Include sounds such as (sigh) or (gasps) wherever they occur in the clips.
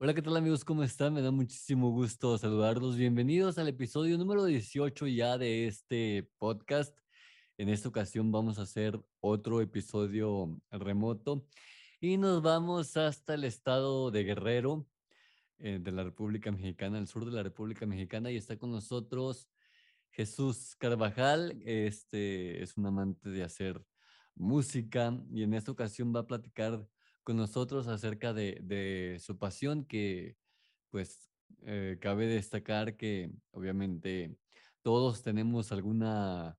Hola, ¿qué tal amigos? ¿Cómo están? Me da muchísimo gusto saludarlos. Bienvenidos al episodio número 18 ya de este podcast. En esta ocasión vamos a hacer otro episodio remoto y nos vamos hasta el estado de Guerrero, eh, de la República Mexicana, el sur de la República Mexicana, y está con nosotros Jesús Carvajal. Este es un amante de hacer música y en esta ocasión va a platicar con nosotros acerca de, su pasión que pues eh, cabe destacar que obviamente todos tenemos alguna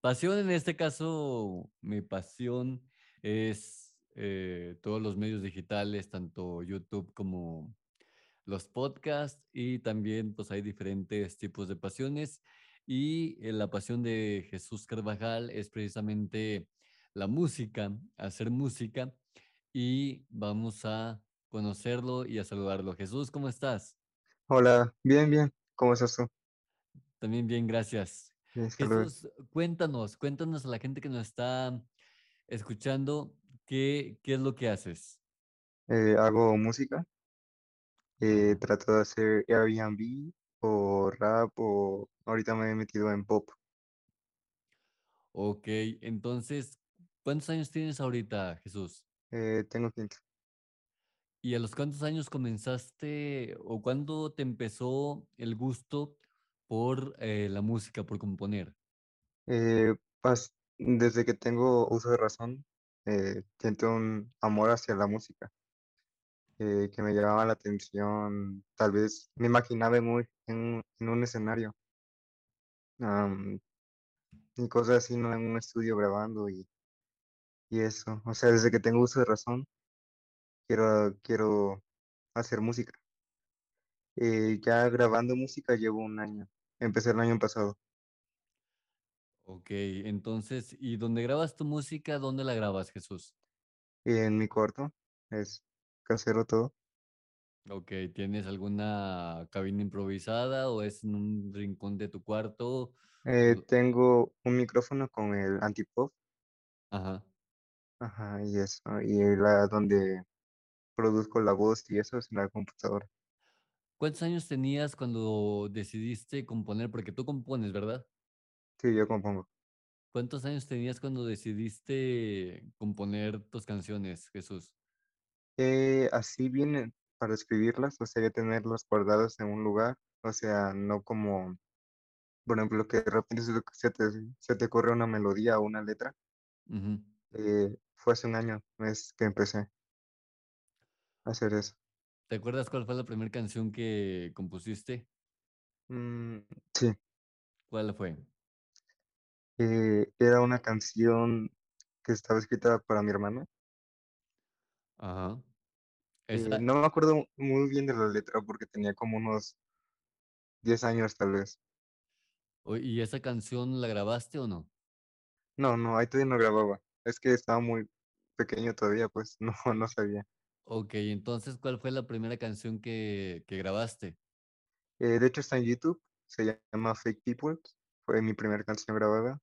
pasión. En este caso, mi pasión es eh, todos los medios digitales, tanto YouTube como los podcasts y también pues hay diferentes tipos de pasiones y eh, la pasión de Jesús Carvajal es precisamente la música, hacer música y vamos a conocerlo y a saludarlo. Jesús, ¿cómo estás? Hola, bien, bien. ¿Cómo estás tú? También bien, gracias. Bien. Jesús, cuéntanos, cuéntanos a la gente que nos está escuchando qué, qué es lo que haces. Eh, hago música. eh, trato de hacer Airbnb o rap o ahorita me he metido en pop. Ok, entonces, ¿cuántos años tienes ahorita, Jesús? Eh, tengo 15. ¿Y a los cuántos años comenzaste o cuándo te empezó el gusto por eh, la música, por componer? Eh, pas- desde que tengo uso de razón, siento un amor hacia la música, que me llamaba la atención. Tal vez me imaginaba un, en un, en un escenario am, y cosas así, ¿no? En un estudio grabando y, y eso. O sea, desde que tengo uso de razón, quiero, quiero hacer música. Eh, ya grabando música llevo un año. Empecé el año pasado. Ok, entonces, ¿y dónde grabas tu música? ¿Dónde la grabas, Jesús? En mi cuarto, es casero todo. Ok, ¿tienes alguna cabina improvisada o es en un rincón de tu cuarto? Eh, tengo un micrófono con el antipop, Ajá. Ajá, y eso, y la donde produzco la voz y eso es en la computadora. ¿Cuántos años tenías cuando decidiste componer? Porque tú compones, ¿verdad? Sí, yo compongo. ¿Cuántos años tenías cuando decidiste componer tus canciones, Jesús? Eh, así vienen para escribirlas, o sea, ya tenerlas guardadas en un lugar, o sea, no como, por ejemplo, que de repente se te, se te, ocurre una melodía o una letra. Eh, fue hace un año, es que empecé a hacer eso. ¿Te acuerdas cuál fue la primera canción que compusiste? Mm, sí, ¿Cuál fue? eh, era una canción que estaba escrita para mi hermano. Ajá. Eh, no me acuerdo muy bien de la letra porque tenía como unos 10 años tal vez. ¿y esa canción la grabaste o no? No, no, ahí todavía no grababa. Es que estaba muy pequeño todavía, pues (laughs) no, no sabía. Ok, entonces, ¿cuál fue la primera canción que, que grabaste? Eh, de hecho está en YouTube, se llama Fake People. Fue mi primera canción grabada.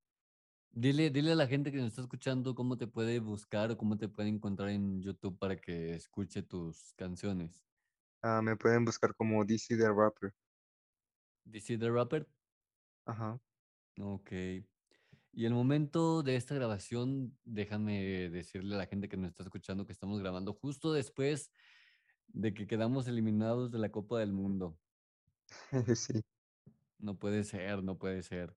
Dile, dile a la gente que nos está escuchando cómo te puede buscar o cómo te puede encontrar en YouTube para que escuche tus canciones. Ah, me pueden buscar como DC the Rapper. ¿DC the Rapper? Ajá. Ok. Y el momento de esta grabación, déjame decirle a la gente que nos está escuchando que estamos grabando justo después de que quedamos eliminados de la Copa del Mundo. (laughs) Sí, No puede ser, no puede ser.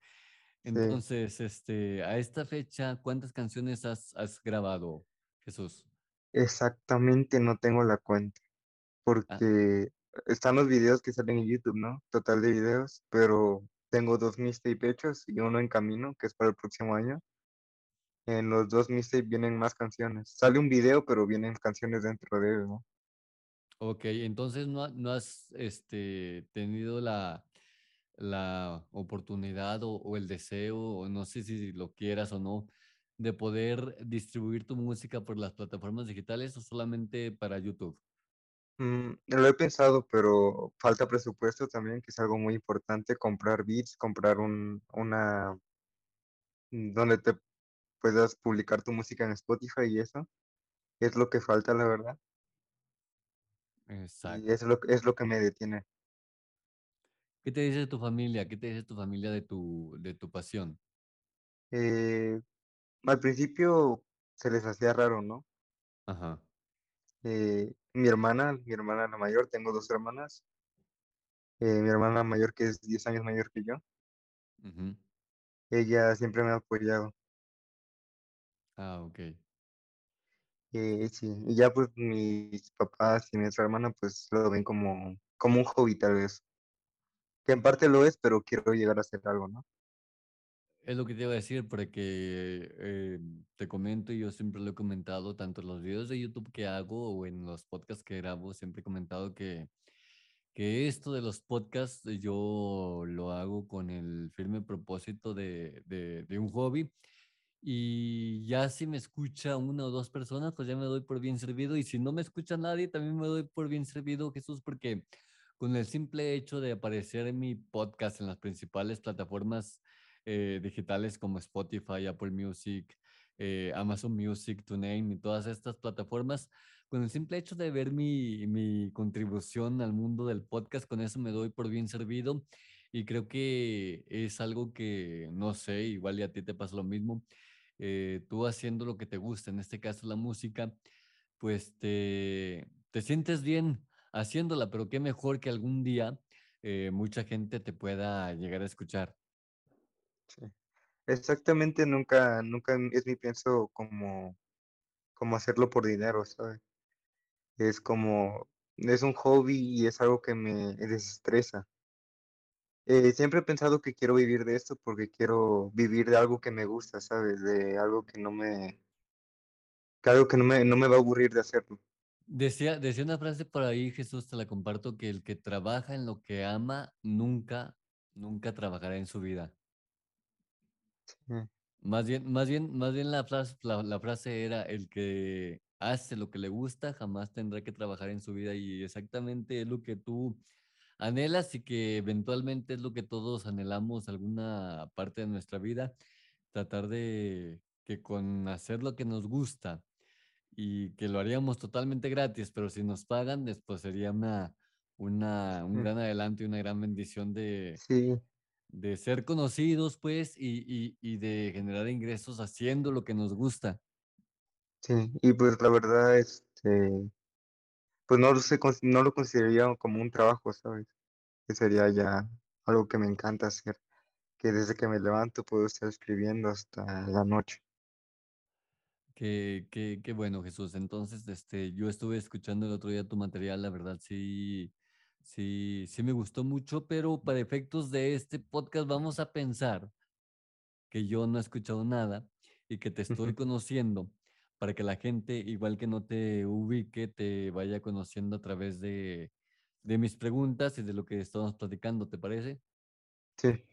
sí. Entonces, este, a esta fecha, ¿cuántas canciones has, has grabado, Jesús? Exactamente no tengo la cuenta. Ah, porque están los videos que salen en YouTube, ¿no? Total de videos, pero tengo dos mixtape hechos y uno en camino, que es para el próximo año. En los dos mixtape vienen más canciones. Sale un video, pero vienen canciones dentro de él, ¿no? ok, entonces no, no has este, tenido la, la oportunidad o, o el deseo, o no sé si lo quieras o no, de poder distribuir tu música por las plataformas digitales o solamente para YouTube. Mm, lo he pensado, pero falta presupuesto también, que es algo muy importante, comprar beats, comprar un, una, mm, donde te puedas publicar tu música en Spotify y eso. Es lo que falta, la verdad. y Exacto. es lo, es lo que me detiene. ¿Qué te dice tu familia? ¿Qué te dice tu familia de tu, de tu pasión? Eh, al principio se les hacía raro, ¿no? Ajá. Eh, mi hermana, mi hermana la mayor, tengo dos hermanas, eh, mi hermana mayor que es 10 años mayor que yo, ella siempre me ha apoyado. Ah, ok. Eh, sí, y ya pues mis papás y mi otra hermana pues lo ven como, como un hobby tal vez, que en parte lo es, pero quiero llegar a hacer algo, ¿no? Es lo que te iba a decir, porque eh, te comento yo siempre lo he comentado, tanto en los videos de YouTube que hago o en los podcasts que grabo, siempre he comentado que, que esto de los podcasts yo lo hago con el firme propósito de, de, de un hobby. Y ya si me escucha una o dos personas, pues ya me doy por bien servido. Y si no me escucha nadie, también me doy por bien servido, Jesús, porque con el simple hecho de aparecer en mi podcast en las principales plataformas eh, digitales como Spotify, Apple Music, eh, Amazon Music, TuneIn y todas estas plataformas, con el simple hecho de ver mi, mi contribución al mundo del podcast, con eso me doy por bien servido. Y creo que es algo que, no sé, igual y a ti te pasa lo mismo eh, tú haciendo lo que te gusta, en este caso la música, pues te, te sientes bien haciéndola, pero qué mejor que algún día eh, mucha gente te pueda llegar a escuchar. Exactamente, nunca, nunca es mi pienso como, como hacerlo por dinero, ¿sabes? Es como, es un hobby y es algo que me desestresa. Eh, siempre he pensado que quiero vivir de esto porque quiero vivir de algo que me gusta, ¿sabes? De algo que no me, algo que no me, no me va a aburrir de hacerlo. Decía, decía una frase por ahí, Jesús, te la comparto, que el que trabaja en lo que ama nunca, nunca trabajará en su vida. Más bien, más bien, más bien la frase, la, la frase era el que hace lo que le gusta jamás tendrá que trabajar en su vida y exactamente es lo que tú anhelas y que eventualmente es lo que todos anhelamos alguna parte de nuestra vida, tratar de que con hacer lo que nos gusta y que lo haríamos totalmente gratis, pero si nos pagan, después sería una, una, un gran adelanto y una gran bendición de, Sí, de ser conocidos, pues, y, y, y de generar ingresos haciendo lo que nos gusta. sí. Y pues la verdad, este, pues no lo sé, no lo consideraría como un trabajo, ¿sabes? Que sería ya algo que me encanta hacer, que desde que me levanto puedo estar escribiendo hasta la noche. Qué, qué, qué bueno, Jesús. Entonces, este, yo estuve escuchando el otro día tu material, la verdad sí, sí, sí me gustó mucho, pero para efectos de este podcast vamos a pensar que yo no he escuchado nada y que te estoy conociendo para que la gente, igual que no te ubique, te vaya conociendo a través de, de mis preguntas y de lo que estamos platicando, ¿te parece? Sí,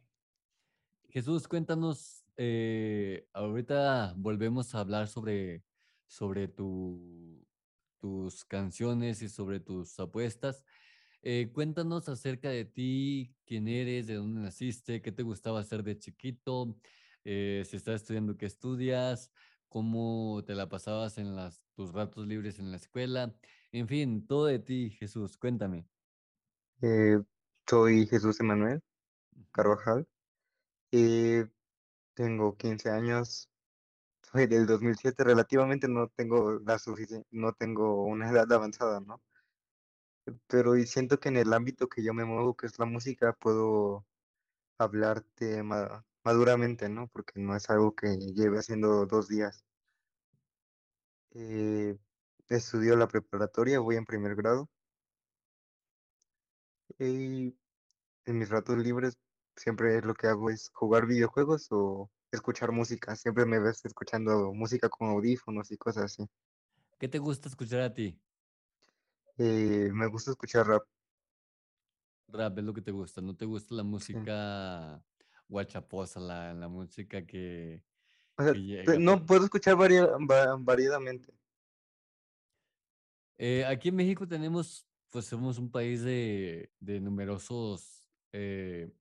Jesús, cuéntanos, eh, ahorita volvemos a hablar sobre, sobre tu, tus canciones y sobre tus apuestas. Eh, cuéntanos acerca de ti, quién eres, de dónde naciste, qué te gustaba hacer de chiquito, eh, si estás estudiando, qué estudias, cómo te la pasabas en las, tus ratos libres en la escuela. En fin, todo de ti, Jesús, cuéntame. eh, soy Jesús Emanuel. Carvajal y tengo 15 años, soy del 2007, relativamente no tengo la no tengo una edad avanzada, ¿no? Pero siento que en el ámbito que yo me muevo, que es la música, puedo hablarte ma- maduramente, ¿no? Porque no es algo que lleve haciendo dos días. Eh, estudio la preparatoria, voy en primer grado y en mis ratos libres siempre lo que hago es jugar videojuegos o escuchar música. Siempre me ves escuchando música con audífonos y cosas así. ¿Qué te gusta escuchar a ti? Eh, me gusta escuchar rap, Rap es lo que te gusta, ¿no te gusta la sí. música guachaposa, la, la música que, O que sea, te- llega? no puedo escuchar varia- va- variadamente. Eh, aquí en México tenemos, pues somos un país de, de numerosos eh,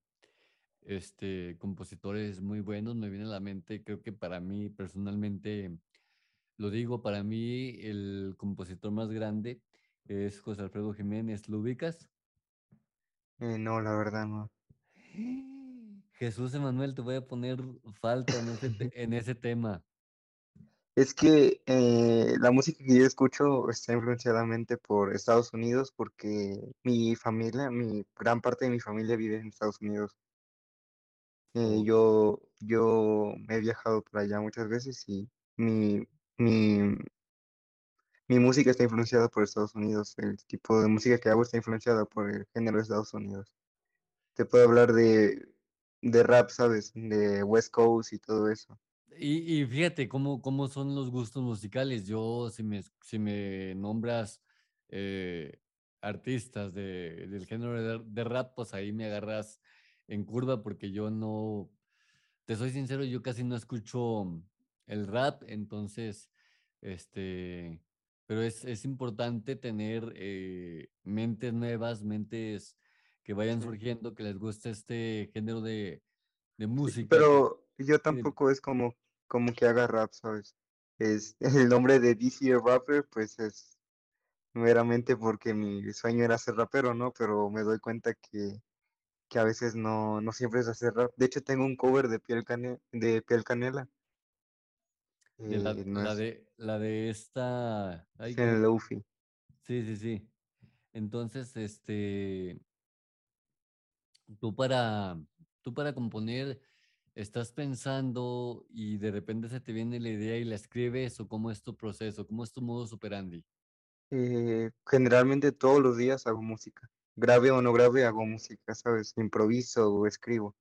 este, compositores muy buenos. Me viene a la mente, creo que para mí personalmente, lo digo, para mí el compositor más grande Es José Alfredo Jiménez. ¿Lo ubicas? Eh, no, la verdad no. (gasps) Jesús Emanuel, te voy a poner falta en ese, te- en ese tema. Es que eh, la música que yo escucho está influenciadamente por Estados Unidos porque mi familia, mi gran parte de mi familia vive en Estados Unidos. Eh, yo, yo he viajado por allá muchas veces y mi, mi, mi música está influenciada por Estados Unidos. El tipo de música que hago está influenciada por el género de Estados Unidos. Te puedo hablar de, de rap, ¿sabes? De West Coast y todo eso. Y, fíjate cómo, cómo son los gustos musicales. Yo, si me, si me nombras eh, artistas de, del género de, de rap, pues ahí me agarras en curva porque yo no, te soy sincero, yo casi no escucho el rap, entonces, este, pero es, es importante tener eh, mentes nuevas, mentes que vayan surgiendo, que les guste este género de, de música. pero yo tampoco es como, como que haga rap, ¿sabes? Es, (laughs) el nombre de DC Rapper, pues es meramente porque mi sueño era ser rapero, ¿no? Pero me doy cuenta que, que a veces no, no siempre es hacer rap. De hecho, tengo un cover de Piel, Cane- de Piel Canela. De la, eh, no la es de la de esta. Ay, Lofi. Sí, sí, sí. Entonces, este, tú para, tú para componer, estás pensando y de repente se te viene la idea y la escribes, o cómo es tu proceso, cómo es tu modus operandi. Eh, generalmente todos los días hago música. Grave o no grave, hago música, ¿sabes? Improviso o escribo,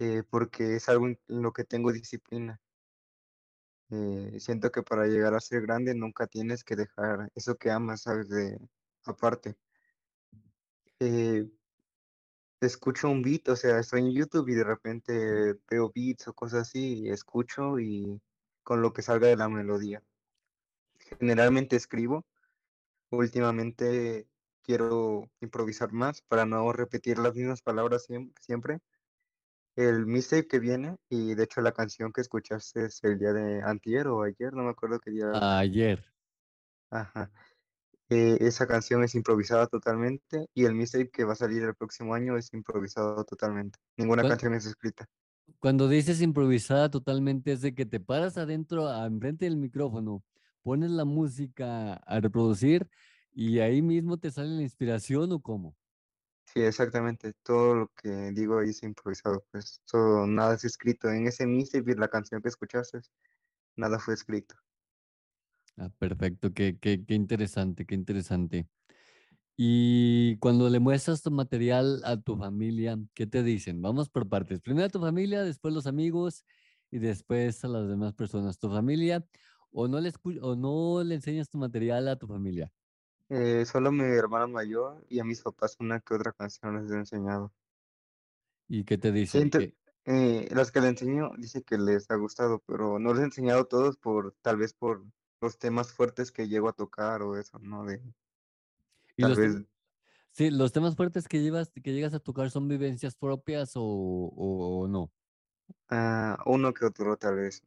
eh, porque es algo en lo que tengo disciplina. Eh, siento que para llegar a ser grande nunca tienes que dejar eso que amas, ¿sabes? De aparte. Eh, escucho un beat, o sea, estoy en YouTube y de repente veo beats o cosas así, escucho y con lo que salga de la melodía. Generalmente escribo, últimamente quiero improvisar más para no repetir las mismas palabras siem- siempre. El mixtape que viene, y de hecho la canción que escuchaste es el día de antier o ayer, no me acuerdo qué día. Ayer. Ajá. Eh, esa canción es improvisada totalmente y el mixtape que va a salir el próximo año es improvisado totalmente. Ninguna canción es escrita. Cuando dices improvisada totalmente es de que te paras adentro, a- enfrente del micrófono, pones la música a reproducir y ahí mismo te sale la inspiración o cómo. Sí, exactamente. Todo lo que digo ahí es improvisado. Pues todo, nada es escrito. En ese y la canción que escuchaste, nada fue escrito. Ah, perfecto, qué, qué, qué interesante, qué interesante. Y cuando le muestras tu material a tu familia, ¿qué te dicen? Vamos por partes. Primero a tu familia, después los amigos y después a las demás personas. ¿Tu familia o no le, o no le enseñas tu material a tu familia? Eh, solo a mi hermana mayor y a mis papás una que otra canción les he enseñado. ¿Y qué te dicen? Que eh, las que le enseño dice que les ha gustado, pero no les he enseñado todos por, tal vez por los temas fuertes que llego a tocar o eso, ¿no? De, ¿Y tal los, vez sí, los temas fuertes que llevas, que llegas a tocar son vivencias propias o, o- o no? ah, uno que otro, tal vez.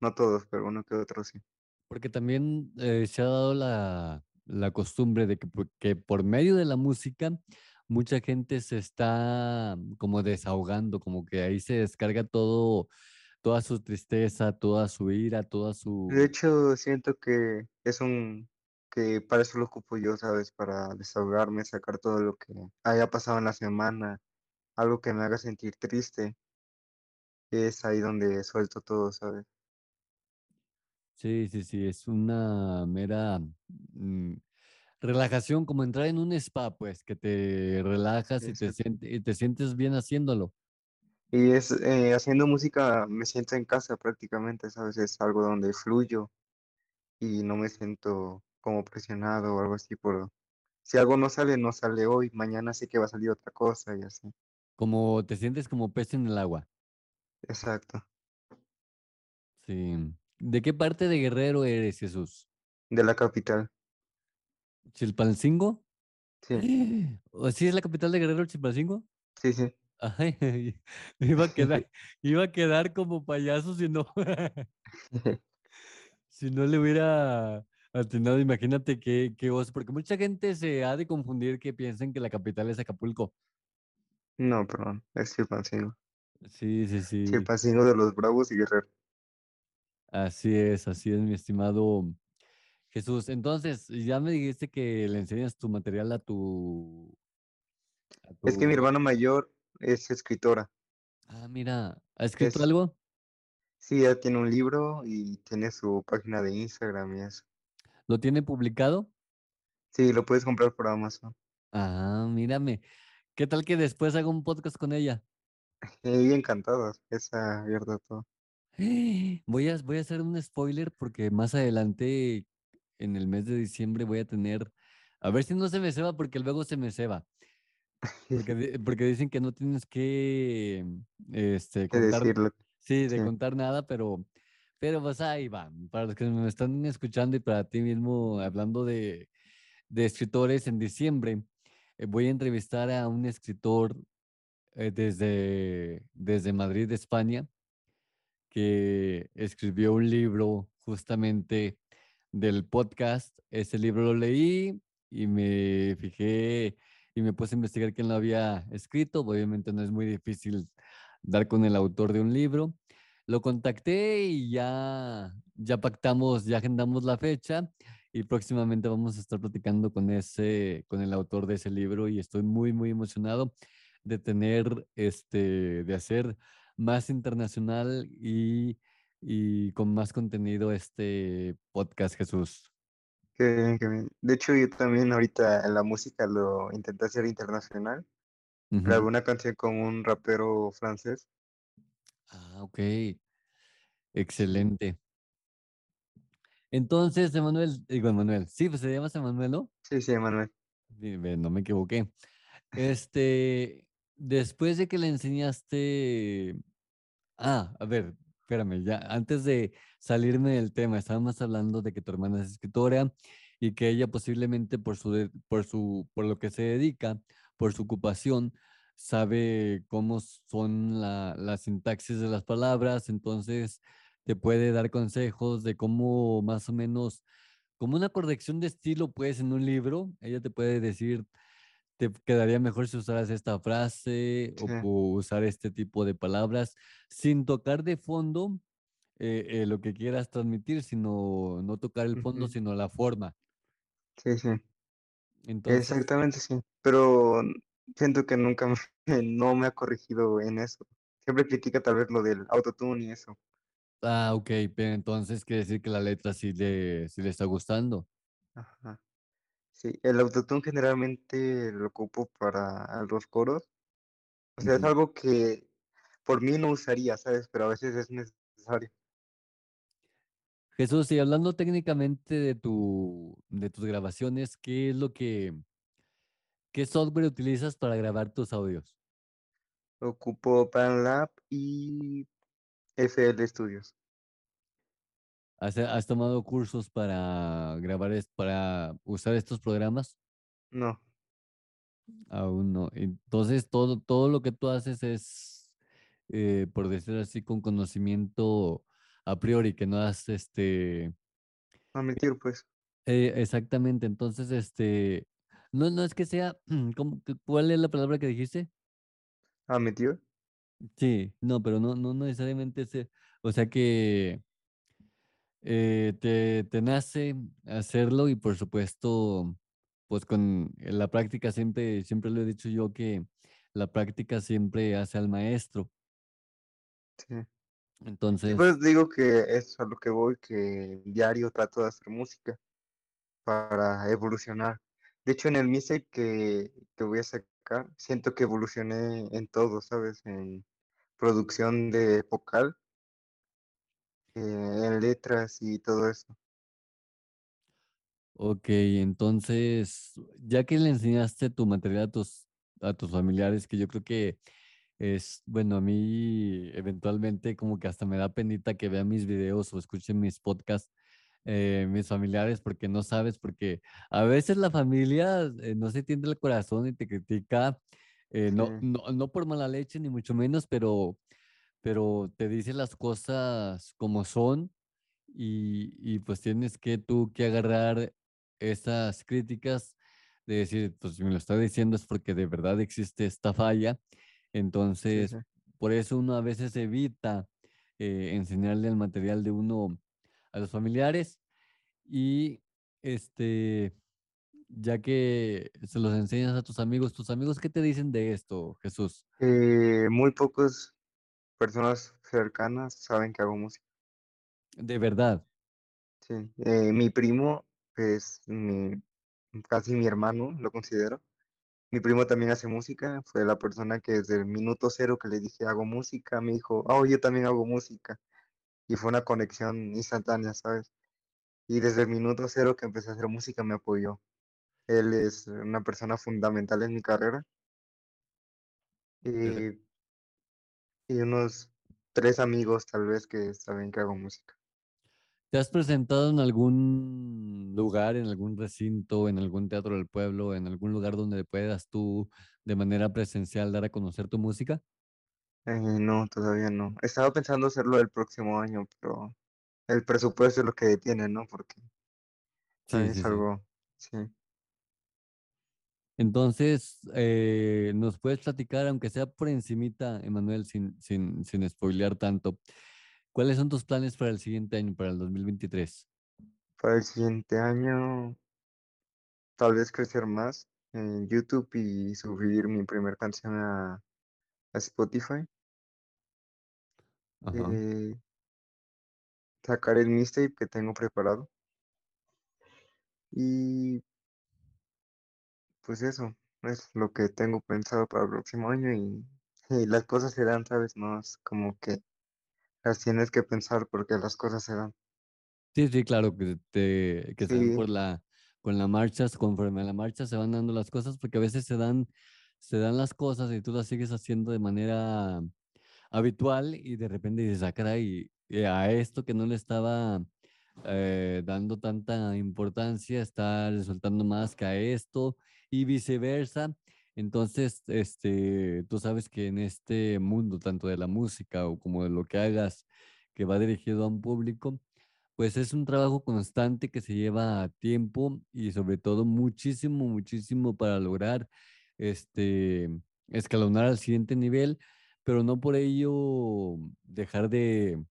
No todos, pero uno que otro sí. Porque también eh, se ha dado la, la costumbre de que, por- medio de la música mucha gente se está como desahogando, como que ahí se descarga todo, toda su tristeza, toda su ira, toda De su... hecho, siento que es un, que para eso lo ocupo yo, ¿sabes? Para desahogarme, sacar todo lo que haya pasado en la semana, algo que me haga sentir triste, es ahí donde suelto todo, ¿sabes? Sí, sí, sí, es una mera mm, relajación, como entrar en un spa, pues, que te relajas y te, siente- y te sientes bien haciéndolo. Y es, eh, haciendo música me siento en casa prácticamente, ¿sabes? Es algo donde fluyo y no me siento como presionado o algo así por, si algo no sale, no sale hoy, mañana sé que va a salir otra cosa y así. Como te sientes como pez en el agua. Exacto. Sí. ¿De qué parte de Guerrero eres, Jesús? De la capital. ¿Chilpancingo? Sí, (gasps) ¿O sí es la capital de Guerrero, Chilpancingo? sí, sí. Ay, (laughs) iba a quedar, (laughs) iba a quedar como payaso si no, (laughs) si no le hubiera Atinado, imagínate qué, qué oso, porque mucha gente se ha de confundir que piensen que la capital es Acapulco. No, perdón, es Chilpancingo. Sí, sí, sí. Chilpancingo de los Bravos y Guerrero. Así es, así es, mi estimado Jesús. Entonces, ya me dijiste que le enseñas tu material a tu... a Es que mi hermana mayor es escritora. Ah, mira, ¿ha escrito Es, algo? sí, ella tiene un libro y tiene su página de Instagram y eso. ¿Lo tiene publicado? Sí, lo puedes comprar por Amazon. Ah, mírame. ¿Qué tal que después haga un podcast con ella? (laughs) Y encantada, es abierta todo. (gasps) Voy a, voy a hacer un spoiler porque más adelante, en el mes de diciembre, voy a tener... A ver si no se me ceba porque luego se me ceba. (laughs) Porque, di- porque dicen que no tienes que este, contar, decirlo. sí, de Sí. contar nada, pero, pero pues ahí va. Para los que me están escuchando y para ti mismo, hablando de, de escritores, en diciembre eh, voy a entrevistar a un escritor eh, desde, desde Madrid, España, que escribió un libro justamente del podcast. Ese libro lo leí y me fijé y me puse a investigar quién lo había escrito. Obviamente no es muy difícil dar con el autor de un libro. Lo contacté y ya, ya pactamos, ya agendamos la fecha y próximamente vamos a estar platicando con ese, con el autor de ese libro y estoy muy, muy emocionado de tener, este, de hacer más internacional y, y con más contenido este podcast, Jesús. Qué bien, qué bien. De hecho, yo también ahorita en la música lo intenté hacer internacional. Grabé Ujú. una canción con un rapero francés. Ah, ok. Excelente. Entonces, Emanuel, digo Emanuel, sí, pues se llama Emanuel, ¿no? Sí, sí, Manuel. Sí, ve, no me equivoqué. Este, después de que le enseñaste, ah, a ver, espérame, ya, antes de salirme del tema, estábamos hablando de que tu hermana es escritora y que ella posiblemente por su, por su, por lo que se dedica, por su ocupación, sabe cómo son la, la sintaxis de las palabras, entonces te puede dar consejos de cómo más o menos, como una corrección de estilo, pues en un libro, ella te puede decir te quedaría mejor si usaras esta frase o Sí, usar este tipo de palabras sin tocar de fondo eh, eh, lo que quieras transmitir, sino no tocar el fondo, sino la forma. sí, sí. Entonces, Exactamente, sí. Pero siento que nunca me, (laughs) no me ha corregido en eso. Siempre critica tal vez lo del autotune y eso. ah, ok, pero entonces quiere decir que la letra sí le, sí le está gustando. Ajá. Sí, el autotune generalmente lo ocupo para los coros. O sea, es algo que por mí no usaría, ¿sabes? Pero a veces es necesario. Jesús, y hablando técnicamente de tu, de tus grabaciones, ¿qué es lo que, qué software utilizas para grabar tus audios? Ocupo PanLab y FL Studios. ¿Has, has tomado cursos para grabar, para usar estos programas? No, Aún no. Entonces, todo, todo lo que tú haces es, eh, por decir así, con conocimiento a priori, que no has, este, no mentir, pues. eh, exactamente. Entonces, este, no, no es que sea, (clears throat) ¿cómo que- ¿cuál es la palabra que dijiste? Mentir. Sí, no, pero no, no necesariamente ese, o sea que eh, te, te nace hacerlo y por supuesto, pues con la práctica siempre, siempre lo he dicho yo que la práctica siempre hace al maestro. Sí. Entonces, pues digo que es a lo que voy, que diario trato de hacer música para evolucionar. De hecho, en el mixtape que, que voy a sacar, siento que evolucioné en todo, ¿sabes? En producción de vocal, eh, en letras y todo eso. ok, entonces, ya que le enseñaste tu material a tus, a tus familiares, que yo creo que es, bueno, a mí eventualmente como que hasta me da penita que vean mis videos o escuchen mis podcasts, eh, mis familiares, porque no sabes, porque a veces la familia eh, no se tiende el corazón y te critica, eh, Sí, no, no, no por mala leche, ni mucho menos, pero, pero te dice las cosas como son y, y pues tienes que tú que agarrar esas críticas de decir, pues si me lo está diciendo es porque de verdad existe esta falla. Entonces, sí. por eso uno a veces evita eh, enseñarle el material de uno a los familiares y este, ya que se los enseñas a tus amigos, tus amigos, ¿qué te dicen de esto, Jesús? Eh, muy pocas personas cercanas saben que hago música. De verdad. Sí. Eh, mi primo es mi, casi mi hermano, lo considero. Mi primo también hace música, fue la persona que desde el minuto cero que le dije hago música, me dijo, oh, yo también hago música. Y fue una conexión instantánea, ¿sabes? Y desde el minuto cero que empecé a hacer música me apoyó. Él es una persona fundamental en mi carrera. Y, y unos tres amigos tal vez que saben que hago música. ¿Te has presentado en algún lugar, en algún recinto, en algún teatro del pueblo, en algún lugar donde puedas tú de manera presencial dar a conocer tu música? Eh, no, todavía no. Estaba pensando hacerlo el próximo año, pero el presupuesto es lo que detiene, ¿no? Porque Sí, es sí. algo, sí. Entonces, eh, ¿nos puedes platicar, aunque sea por encimita, Emanuel, sin, sin, sin spoilear tanto, cuáles son tus planes para el siguiente año, para el 2023? Para el siguiente año, tal vez crecer más en YouTube y subir mi primer canción a, a Spotify. Eh, sacar el mixtape que tengo preparado. Y pues eso es lo que tengo pensado para el próximo año y, y las cosas se dan, ¿sabes? No es como que las tienes que pensar porque las cosas se dan. Sí, sí, claro, que, te, que se dan Sí, por la, con la marcha, conforme a la marcha se van dando las cosas, porque a veces se dan, se dan las cosas y tú las sigues haciendo de manera habitual y de repente dices, ah, caray, a esto que no le estaba eh, dando tanta importancia está resultando más que a esto y viceversa. Entonces, este, tú sabes que en este mundo, tanto de la música o como de lo que hagas, que va dirigido a un público, pues es un trabajo constante que se lleva tiempo y sobre todo muchísimo, muchísimo para lograr este, escalonar al siguiente nivel, pero no por ello dejar de,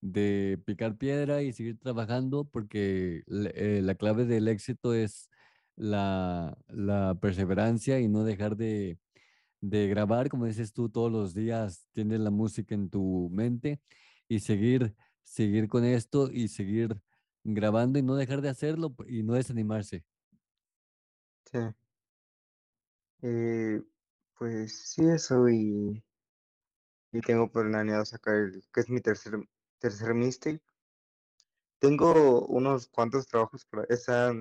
de picar piedra y seguir trabajando, porque eh, la clave del éxito es la, la perseverancia y no dejar de, de grabar, como dices tú, todos los días tienes la música en tu mente y seguir, seguir con esto y seguir grabando y no dejar de hacerlo y no desanimarse. sí. Eh, pues sí, eso y, y tengo planeado sacar el, que es mi tercer, tercer mixtape. Tengo unos cuantos trabajos esa,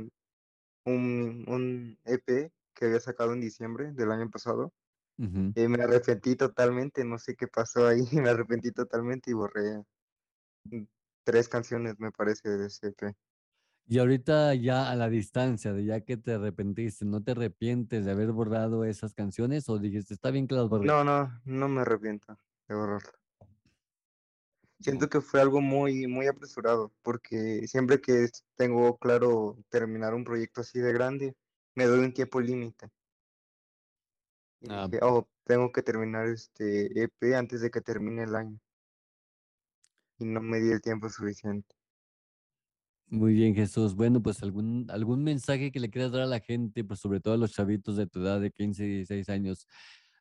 un, un EP que había sacado en diciembre del año pasado. Ujú. Eh, me arrepentí totalmente, no sé qué pasó ahí, (laughs) me arrepentí totalmente y borré mm, tres canciones, me parece, de ese EP. Y ahorita ya a la distancia de ya que te arrepentiste, ¿no te arrepientes de haber borrado esas canciones o dijiste, está bien que las borré? No, no, no me arrepiento de borrarlo. Siento que fue algo muy, muy apresurado, porque siempre que tengo claro terminar un proyecto así de grande, me doy un tiempo límite. Ah, oh, tengo que terminar este EP antes de que termine el año. Y no me di el tiempo suficiente. muy bien, Jesús. Bueno, pues algún, algún mensaje que le quieras dar a la gente, pues sobre todo a los chavitos de tu edad, de 15, 16 años,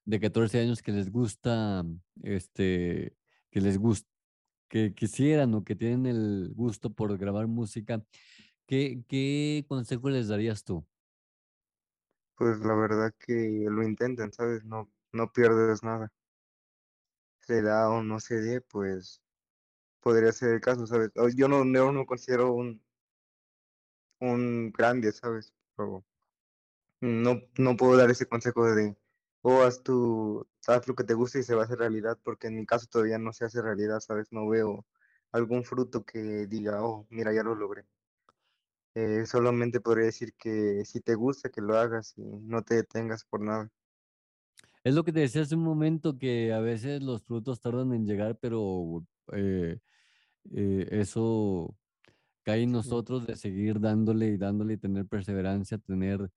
de 14 años, que les gusta, este, que les gusta, que quisieran o que tienen el gusto por grabar música, ¿qué, consejo les darías tú? Pues la verdad que lo intenten, ¿sabes? No, no pierdes nada. Se da o no se dé, pues podría ser el caso, ¿sabes? Yo no, no me considero un, un grande, ¿sabes? Pero no, no puedo dar ese consejo de, oh, haz tu, haz lo que te guste y se va a hacer realidad, porque en mi caso todavía no se hace realidad, ¿sabes? No veo algún fruto que diga, oh, mira, ya lo logré. Eh, solamente podría decir que si te gusta, que lo hagas y no te detengas por nada. Es lo que te decía hace un momento, que a veces los frutos tardan en llegar, pero eh, eh, eso cae en nosotros de seguir dándole y dándole y tener perseverancia, tener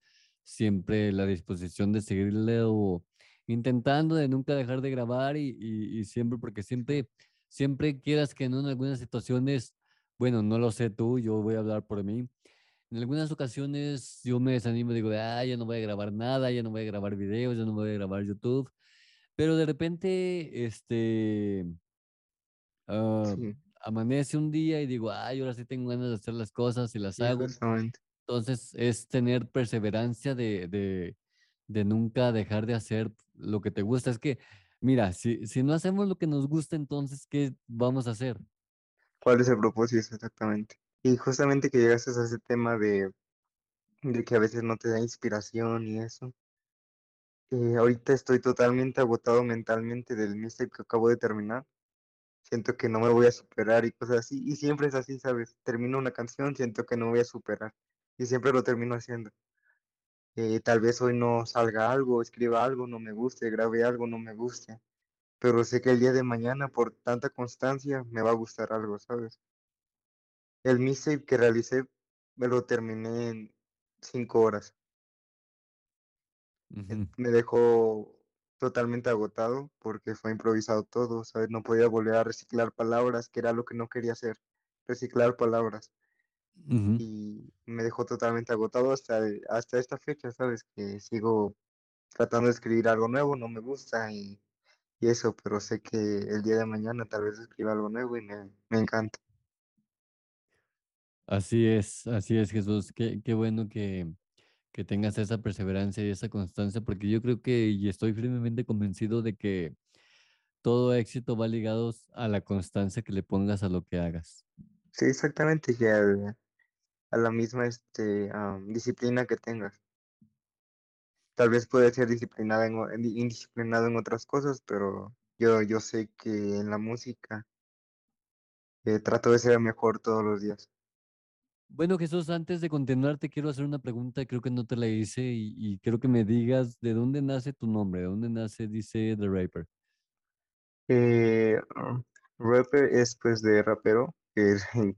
siempre la disposición de seguirle o intentando de nunca dejar de grabar y, y- y siempre, porque siempre, siempre quieras que no en algunas situaciones, bueno, no lo sé tú, yo voy a hablar por mí. En algunas ocasiones yo me desanimo, digo, ah, ya no voy a grabar nada, ya no voy a grabar videos, ya no voy a grabar YouTube, pero de repente, este, ah, Sí, amanece un día y digo, ay, ahora sí tengo ganas de hacer las cosas y las sí, hago. justamente. Entonces es tener perseverancia de, de, de nunca dejar de hacer lo que te gusta. Es que, mira, si, si no hacemos lo que nos gusta, entonces, ¿qué vamos a hacer? ¿Cuál es el propósito exactamente? Y justamente que llegaste a ese tema de, de que a veces no te da inspiración y eso. eh, ahorita estoy totalmente agotado mentalmente del mixtape que acabo de terminar. Siento que no me voy a superar y cosas así. Y siempre es así, ¿sabes? Termino una canción, siento que no voy a superar. Y siempre lo termino haciendo. Eh, tal vez hoy no salga algo, escriba algo, no me guste, grabe algo, no me guste. Pero sé que el día de mañana, por tanta constancia, me va a gustar algo, ¿sabes? El mixtape que realicé me lo terminé en cinco horas. Eh, Me dejó totalmente agotado porque fue improvisado todo, ¿sabes? No podía volver a reciclar palabras, que era lo que no quería hacer, reciclar palabras. Y me dejó totalmente agotado hasta, hasta esta fecha, ¿sabes? Que sigo tratando de escribir algo nuevo, no me gusta y, y eso, pero sé que el día de mañana tal vez escriba algo nuevo y me, me encanta. Así es, así es, Jesús. Qué, qué bueno que, que tengas esa perseverancia y esa constancia, porque yo creo que y estoy firmemente convencido de que todo éxito va ligado a la constancia que le pongas a lo que hagas. Sí, exactamente, que al- a la misma este, disciplina que tengas. Tal vez puede ser disciplinada en, en- indisciplinado en otras cosas, pero yo, yo sé que en la música eh, trato de ser mejor todos los días. Bueno, Jesús, antes de continuar, te quiero hacer una pregunta, creo que no te la hice y, y quiero que me digas de dónde nace tu nombre, de dónde nace, dice The Raper. Eh, ah, rapper es pues de rapero, que es (laughs)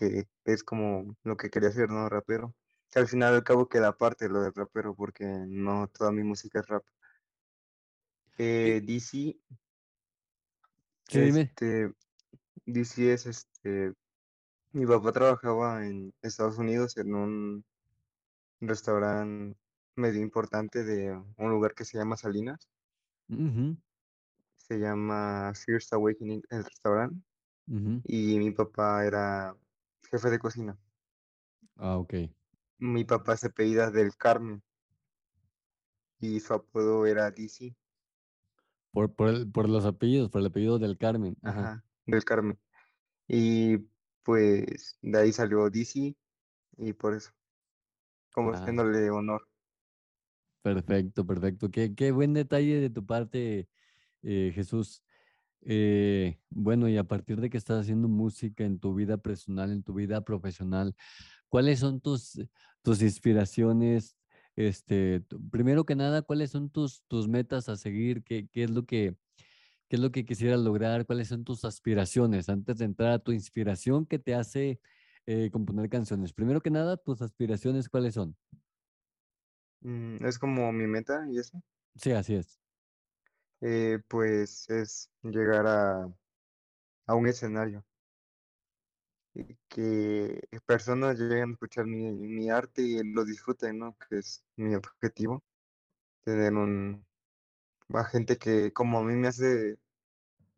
que es como lo que quería hacer, ¿no? Rapero. Que al final al cabo queda aparte lo de rapero, porque no toda mi música es rap. Eh, DC, Sí, dime. este, DC es este, mi papá trabajaba en Estados Unidos en un restaurante medio importante de un lugar que se llama Salinas, se llama First Awakening el restaurante, ujú. y mi papá era jefe de cocina. Ah, ok. Mi papá se apellida del Carmen y su apodo era DC, Por, por, el- por los apellidos, por el apellido del Carmen. Ajá. ajá, del Carmen. Y pues de ahí salió DC y por eso, como Ah. haciéndole honor. Perfecto, perfecto. Qué, qué buen detalle de tu parte, eh, Jesús. Eh, bueno, y a partir de que estás haciendo música en tu vida personal, en tu vida profesional, ¿cuáles son tus, tus inspiraciones? Este, primero que nada, ¿cuáles son tus, tus metas a seguir? ¿Qué, qué es lo que, qué es lo que quisieras lograr? ¿Cuáles son tus aspiraciones antes de entrar a tu inspiración que te hace eh, componer canciones? Primero que nada, tus aspiraciones, ¿cuáles son? Mm, es como mi meta y eso. Sí, así es. Eh, pues es llegar a, a un escenario que personas lleguen a escuchar mi, mi arte y lo disfruten, ¿no? Que es mi objetivo. Tener un, a gente que como a mí me hace,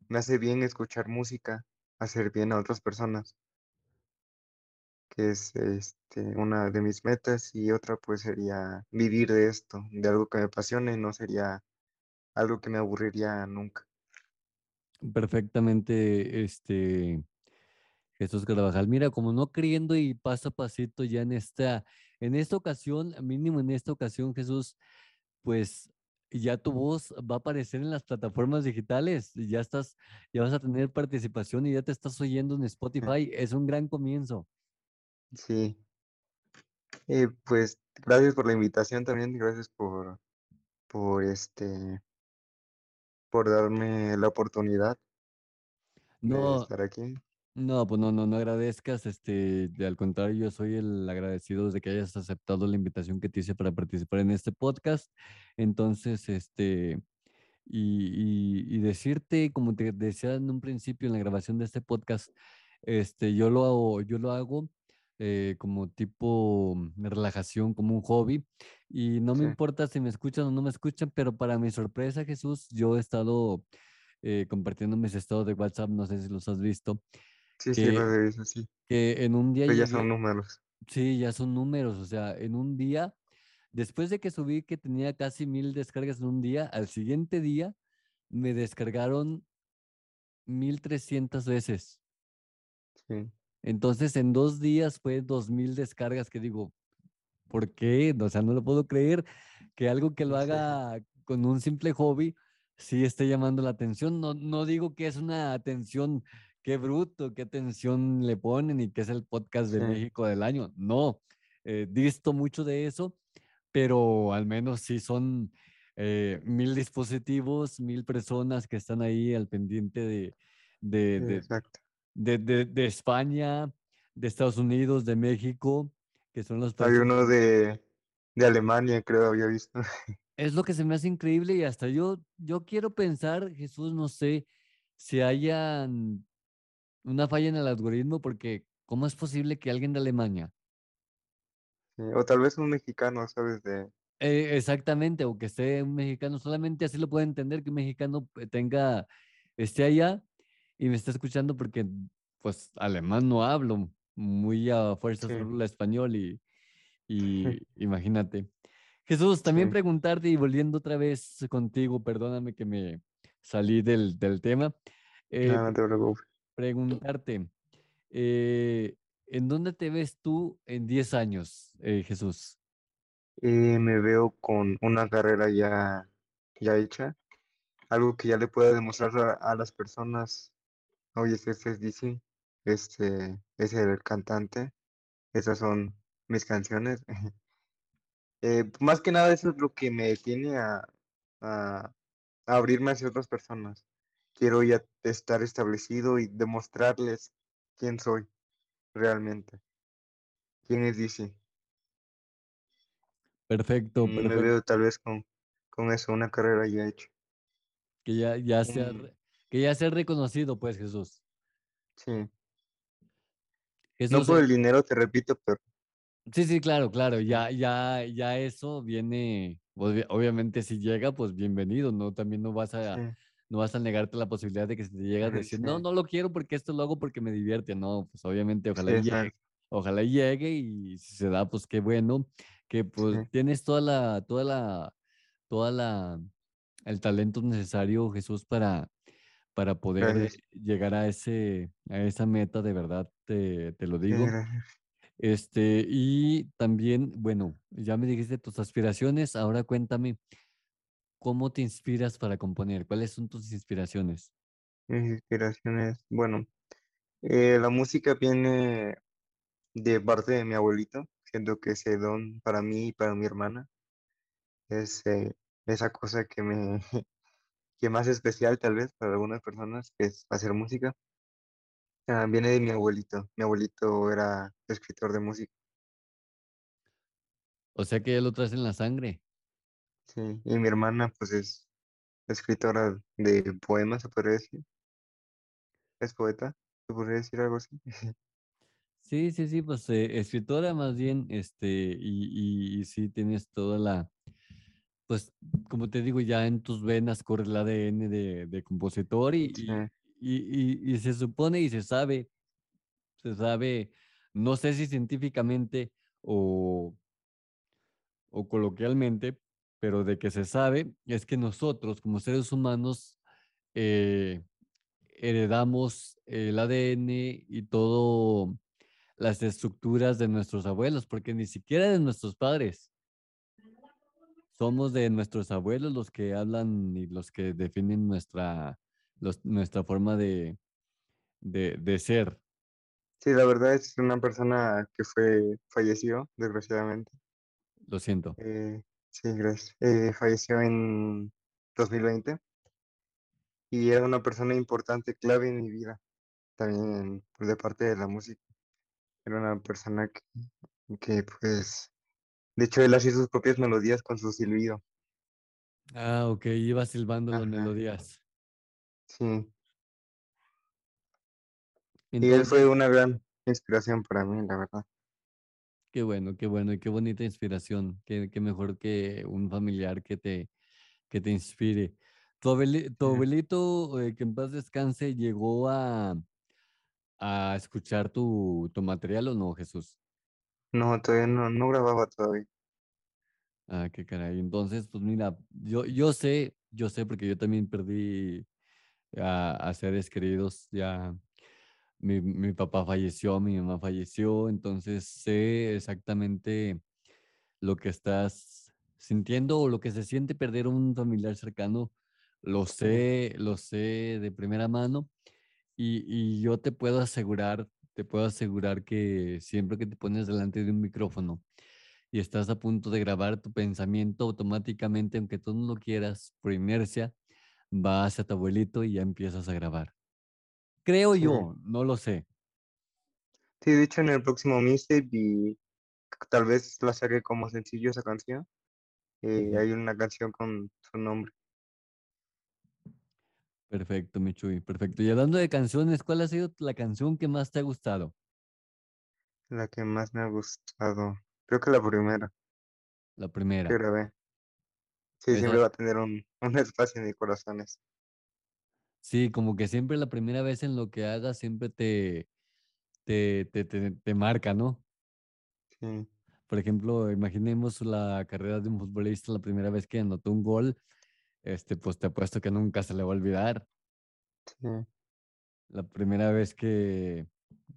me hace bien escuchar música, hacer bien a otras personas. que es este, una de mis metas y otra pues sería vivir de esto, de algo que me apasione, no sería algo que me aburriría nunca. perfectamente, este, Jesús Carvajal. Mira, como no creyendo y paso a pasito ya en esta, en esta ocasión, mínimo en esta ocasión, Jesús, pues ya tu voz va a aparecer en las plataformas digitales, y ya estás, ya vas a tener participación y ya te estás oyendo en Spotify. Es un gran comienzo. Sí. Eh, pues gracias por la invitación también, gracias por, por este, por darme la oportunidad de No, estar aquí. no, pues no, no, no agradezcas, este, de- al contrario, yo soy el agradecido de que hayas aceptado la invitación que te hice para participar en este podcast. Entonces, este, y, y- y decirte, como te decía en un principio en la grabación de este podcast, este, yo lo hago, yo lo hago eh, como tipo mm, relajación, como un hobby, y no me Sí, importa si me escuchan o no me escuchan, pero para mi sorpresa, Jesús, yo he estado eh, compartiendo mis estados de WhatsApp, no sé si los has visto, sí, sí, que, lo he visto, sí. que en un día Pero ya son números. sí, ya son números, o sea, en un día, después de que subí que tenía casi mil descargas en un día, al siguiente día me descargaron 1300 veces. Sí, Entonces, en dos días fue 2000 descargas que digo, ¿por qué? O sea, no lo puedo creer que algo que lo haga con un simple hobby sí esté llamando la atención. No, no digo que es una atención, qué bruto, qué atención le ponen y que es el podcast de sí, México del año. No, eh, disto mucho de eso, pero al menos sí son eh, mil dispositivos, mil personas que están ahí al pendiente de, de, sí, de, exacto. De, de- de España, de Estados Unidos, de México, que son los Hay países. uno de, de Alemania, creo, había visto. (laughs) Es lo que se me hace increíble y hasta yo, yo quiero pensar, Jesús, no sé si haya una falla en el algoritmo, porque ¿cómo es posible que alguien de Alemania, Sí, O tal vez un mexicano, ¿sabes? De, eh, exactamente, o que esté un mexicano, solamente así lo puede entender que un mexicano eh, tenga, esté allá y me está escuchando porque pues alemán no hablo, muy a fuerza sí, solo hablo español y, (laughs) y imagínate. Jesús, también sí, preguntarte y volviendo otra vez contigo, perdóname que me salí del, del tema, eh, nada, no te preocupes. preguntarte, eh, ¿en dónde te ves tú en 10 años, eh, Jesús? Me veo con una carrera ya, ya hecha, algo que ya le pueda demostrar a, a las personas, oye, este, este es DC, este es el cantante, esas son mis canciones. (laughs) Eh, más que nada eso es lo que me detiene a, a, a abrirme hacia otras personas. Quiero ya estar establecido y demostrarles quién soy realmente, quién es DC. Perfecto, Mm, Me perfecto, veo tal vez con, con eso, una carrera ya hecha. que ya, ya sea, Re- que ya sea reconocido, pues, Jesús. sí, no por el dinero, te repito, pero sí, sí, claro, claro, ya, ya, ya eso viene, obvia- obviamente si llega, pues bienvenido, ¿no? También no vas a, sí, no vas a negarte la posibilidad de que si te llega a decir, no, sí, no lo quiero porque esto lo hago porque me divierte, no, pues obviamente ojalá llegue, ojalá llegue y si se da, pues qué bueno, que pues tienes toda la, toda la, toda la, el talento necesario, Jesús, para, para poder eh, llegar a ese, a esa meta, de verdad, te, te lo digo. Este, y también, bueno, ya me dijiste tus aspiraciones, ahora cuéntame, ¿cómo te inspiras para componer? ¿Cuáles son tus inspiraciones? Mis inspiraciones, bueno, eh, la música viene de parte de mi abuelito, siento que ese don para mí y para mi hermana es eh, esa cosa que me, (laughs) que más especial tal vez para algunas personas, que es hacer música. Ah, viene de mi abuelito. Mi abuelito era escritor de música, O sea que ya lo traes en la sangre. sí. Y mi hermana, pues, es escritora de poemas, se podría decir. Es poeta, se podría decir algo así. (laughs) Sí, sí, sí, pues eh, escritora más bien, este, y, y, y sí tienes toda la, pues, como te digo, ya en tus venas corre el ADN de, de compositor y, Sí, y, y, y- y se supone y se sabe, se sabe, no sé si científicamente o, o coloquialmente, pero de que se sabe es que nosotros como seres humanos eh, heredamos el ADN y todo las estructuras de nuestros abuelos, porque ni siquiera de nuestros padres. Somos de nuestros abuelos los que hablan y los que definen nuestra, nuestra forma de, de, ser. Sí, la verdad es una persona que fue, falleció, desgraciadamente. Lo siento. Eh, sí, gracias. Eh, falleció en 2020 y era una persona importante, clave en mi vida, también pues, de parte de la música. Era una persona que, que, pues, de hecho, él hacía sus propias melodías con su silbido. Ah, ok, iba silbando las melodías. Sí. Y él fue una gran inspiración para mí, la verdad. Qué bueno, qué bueno y qué bonita inspiración. Qué, qué mejor que un familiar que te, que te inspire. Tu, abuelito, eh, que en paz descanse, llegó a, a escuchar tu, tu material o no, Jesús? No, todavía no, no grababa todavía. Ah, qué caray. Entonces, pues mira, yo, yo sé, yo sé porque yo también perdí a, a seres queridos. Ya mi, mi, papá falleció, mi mamá falleció, entonces sé exactamente lo que estás sintiendo o lo que se siente perder un familiar cercano. Lo sé, lo sé de primera mano y, y yo te puedo asegurar, te puedo asegurar que siempre que te pones delante de un micrófono y estás a punto de grabar tu pensamiento automáticamente, aunque tú no lo quieras, por inercia, vas a tu abuelito y ya empiezas a grabar. Creo yo, no lo sé. Sí, de hecho en el próximo mixtape y tal vez la saque como sencillo esa canción. Eh, hay una canción con su nombre. Perfecto, Michui, perfecto. Y hablando de canciones, ¿cuál ha sido la canción que más te ha gustado? La que más me ha gustado. Creo que la primera. La primera. Que grabé. Sí, siempre va a tener un, (laughs) un espacio en mi corazón. Sí, como que siempre la primera vez en lo que hagas siempre te, te, te, te, marca, ¿no? Sí. Por ejemplo, imaginemos la carrera de un futbolista la primera vez que anotó un gol este, pues te apuesto que nunca se le va a olvidar. Sí. La primera vez que,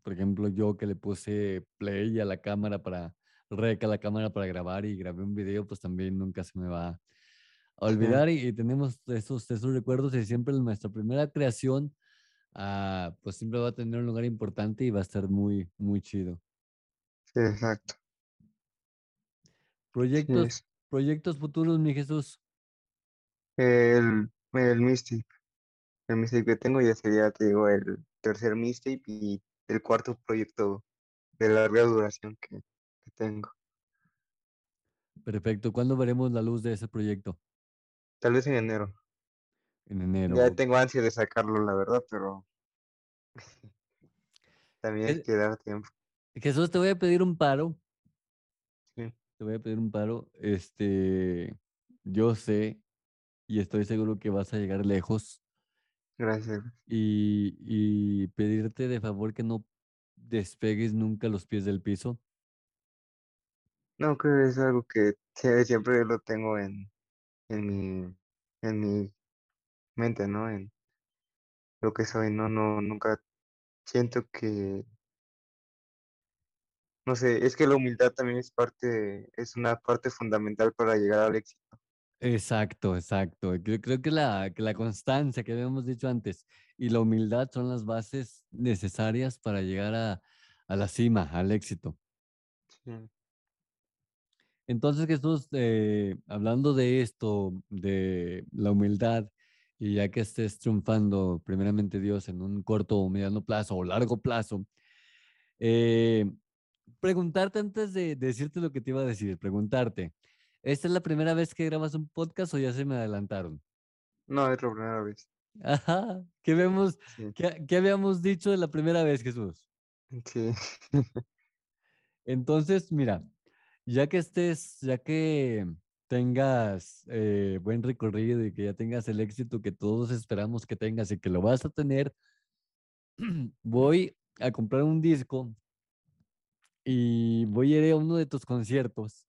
por ejemplo, yo que le puse play a la cámara para, rec a la cámara para grabar y grabé un video, pues también nunca se me va a olvidar y, tenemos esos, esos recuerdos y siempre nuestra primera creación, ah, pues siempre va a tener un lugar importante y va a estar muy, muy chido. Sí, exacto. Proyectos, proyectos futuros, mi Jesús. El, el mixtape. El mixtape que tengo ya sería, te digo, el tercer mixtape y el cuarto proyecto de larga duración que, tengo. Perfecto. ¿Cuándo veremos la luz de ese proyecto? Tal vez en enero. En enero. Ya tengo ansia de sacarlo, la verdad, pero (laughs) también hay que dar tiempo. Jesús, te voy a pedir un paro. Sí. Te voy a pedir un paro. Este, yo sé y estoy seguro que vas a llegar lejos. Gracias. Y, y pedirte de favor que no despegues nunca los pies del piso. No, que es algo que siempre lo tengo en, en mi, en mi mente, ¿no? En lo que soy, no, no, nunca siento que, no sé, es que la humildad también es parte, es una parte fundamental para llegar al éxito. Exacto, exacto. Yo creo que la, que la constancia que habíamos dicho antes y la humildad son las bases necesarias para llegar a, a la cima, al éxito. Entonces, Jesús, eh, hablando de esto, de la humildad, y ya que estés triunfando, primeramente Dios, en un corto o mediano plazo o largo plazo, eh, preguntarte antes de decirte lo que te iba a decir, preguntarte, ¿Esta es la primera vez que grabas un podcast o ya se me adelantaron? No, es la primera vez. Ajá. ¿Qué, vemos, ¿qué, habíamos dicho de la primera vez, Jesús? Sí. (laughs) Entonces, mira, ya que estés, ya que tengas eh, buen recorrido y que ya tengas el éxito que todos esperamos que tengas y que lo vas a tener, (clears throat) voy a comprar un disco y voy a ir a uno de tus conciertos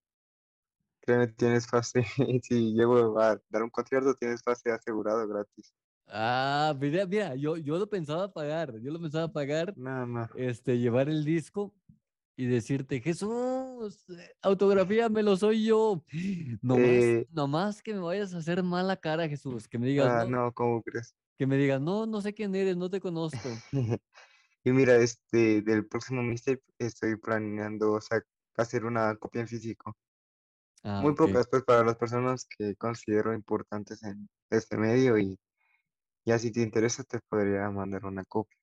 Créeme, tienes pase. (laughs) si llego a dar un concierto, tienes pase asegurado gratis. Ah, mira, mira, yo, yo lo pensaba pagar, yo lo pensaba pagar, No, no. este, llevar el disco y decirte, Jesús, eh, autografíamelo, soy yo. (gasps) Nomás, Eh, nomás que me vayas a hacer mala cara, Jesús, que me digas, Ah, no, no, ¿cómo crees? que me digas, no, no sé quién eres, no te conozco. (laughs) Y mira, este, del próximo mixtape estoy planeando, o sea, hacer una copia en físico. Ah, Muy ok. pocas, pues, para las personas que considero importantes en este medio y ya si te interesa te podría mandar una copia.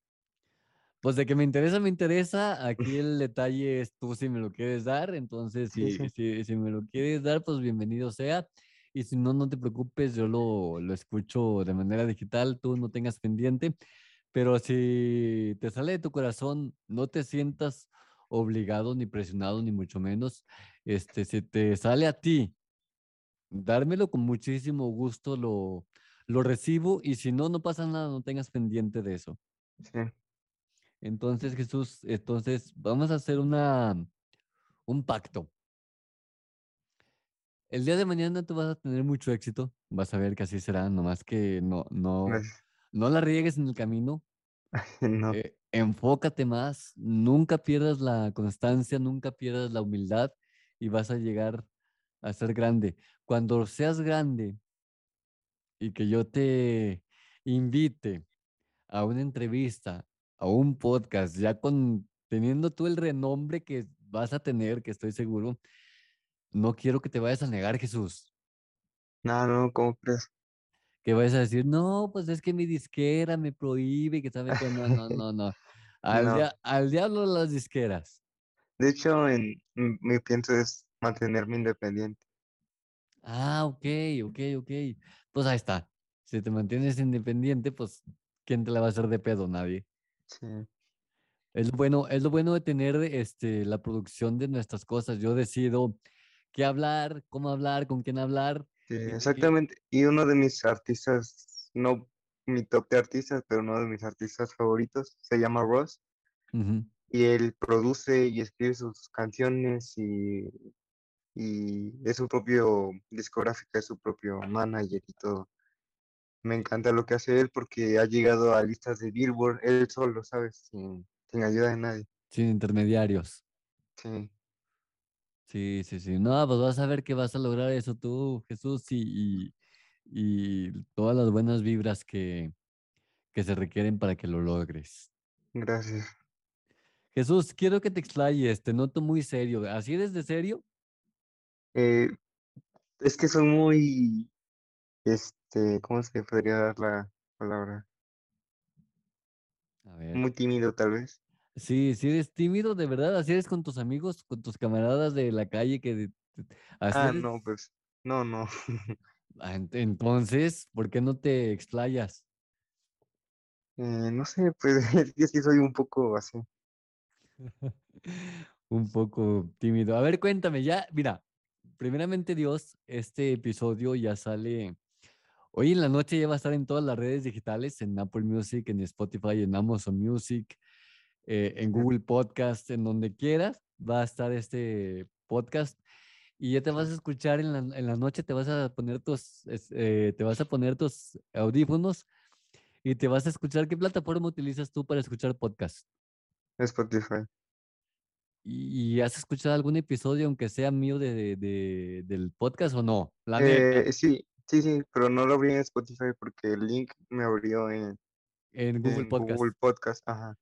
Pues de que me interesa, me interesa. Aquí el detalle es tú si me lo quieres dar. Entonces, (laughs) si, si, si me lo quieres dar, pues bienvenido sea. Y si no, no te preocupes, yo lo, lo escucho de manera digital, tú no tengas pendiente. Pero si te sale de tu corazón, no te sientas obligado ni presionado, ni mucho menos. Este, si te sale a ti, dármelo con muchísimo gusto, lo, lo recibo. Y si no, no pasa nada, no tengas pendiente de eso. Sí, Entonces, Jesús, entonces vamos a hacer una, un pacto. El día de mañana tú vas a tener mucho éxito, vas a ver que así será, nomás que no, no, gracias. no la riegues en el camino, (laughs) No, eh, enfócate más, nunca pierdas la constancia, nunca pierdas la humildad y vas a llegar a ser grande. Cuando seas grande y que yo te invite a una entrevista, a un podcast, ya con teniendo tú el renombre que vas a tener, que estoy seguro, no quiero que te vayas a negar, Jesús, no, no, ¿cómo crees? que vayas a decir, no, pues es que mi disquera me prohíbe, que sabe que no, no, (laughs) no, no. Al, No. dia- al diablo las disqueras. De hecho, en, mi pienso es mantenerme independiente. Ah, ok, ok, ok. Pues ahí está. Si te mantienes independiente, pues, ¿quién te la va a hacer de pedo? Nadie. Sí, Es lo bueno, es lo bueno de tener este, la producción de nuestras cosas. Yo decido qué hablar, cómo hablar, con quién hablar. sí, exactamente. Y uno de mis artistas, no mi top de artistas, pero uno de mis artistas favoritos, se llama Ross. Ujú. Y él produce y escribe sus canciones y, y es su propio discográfica, es su propio manager y todo. Me encanta lo que hace él porque ha llegado a listas de Billboard él solo, ¿sabes? Sin, sin ayuda de nadie. Sin intermediarios. Sí, Sí, sí, sí. No, pues vas a ver que vas a lograr eso tú, Jesús, y, y, y todas las buenas vibras que, que se requieren para que lo logres. gracias. Jesús, quiero que te explayes, te noto muy serio. ¿Así eres de serio? Eh, es que soy muy, este, ¿cómo se podría dar la palabra? A ver. Muy tímido tal vez. Sí, sí eres tímido, de verdad, así eres con tus amigos, con tus camaradas de la calle que de- Ah, eres? no, pues, no, no. (laughs) Ah, ent- Entonces, ¿por qué no te explayas? Eh, no sé, pues (laughs) es que sí soy un poco así. (laughs) Un poco tímido. A ver, cuéntame, ya, mira, primeramente Dios, este episodio ya sale, hoy en la noche ya va a estar en todas las redes digitales, en Apple Music, en Spotify, en Amazon Music, eh, en. Google Podcast, en donde quieras, va a estar este podcast. Y ya te vas a escuchar en la, en la noche, te vas a poner tus, eh, te vas a poner tus audífonos y te vas a escuchar. ¿Qué plataforma utilizas tú para escuchar podcast? Spotify. ¿Y, has escuchado algún episodio, aunque sea mío, de, de- de- del podcast o no? La Eh, sí, sí, sí, pero no lo abrí en Spotify porque el link me abrió en, en Google en Podcast. Google Podcast. Ajá.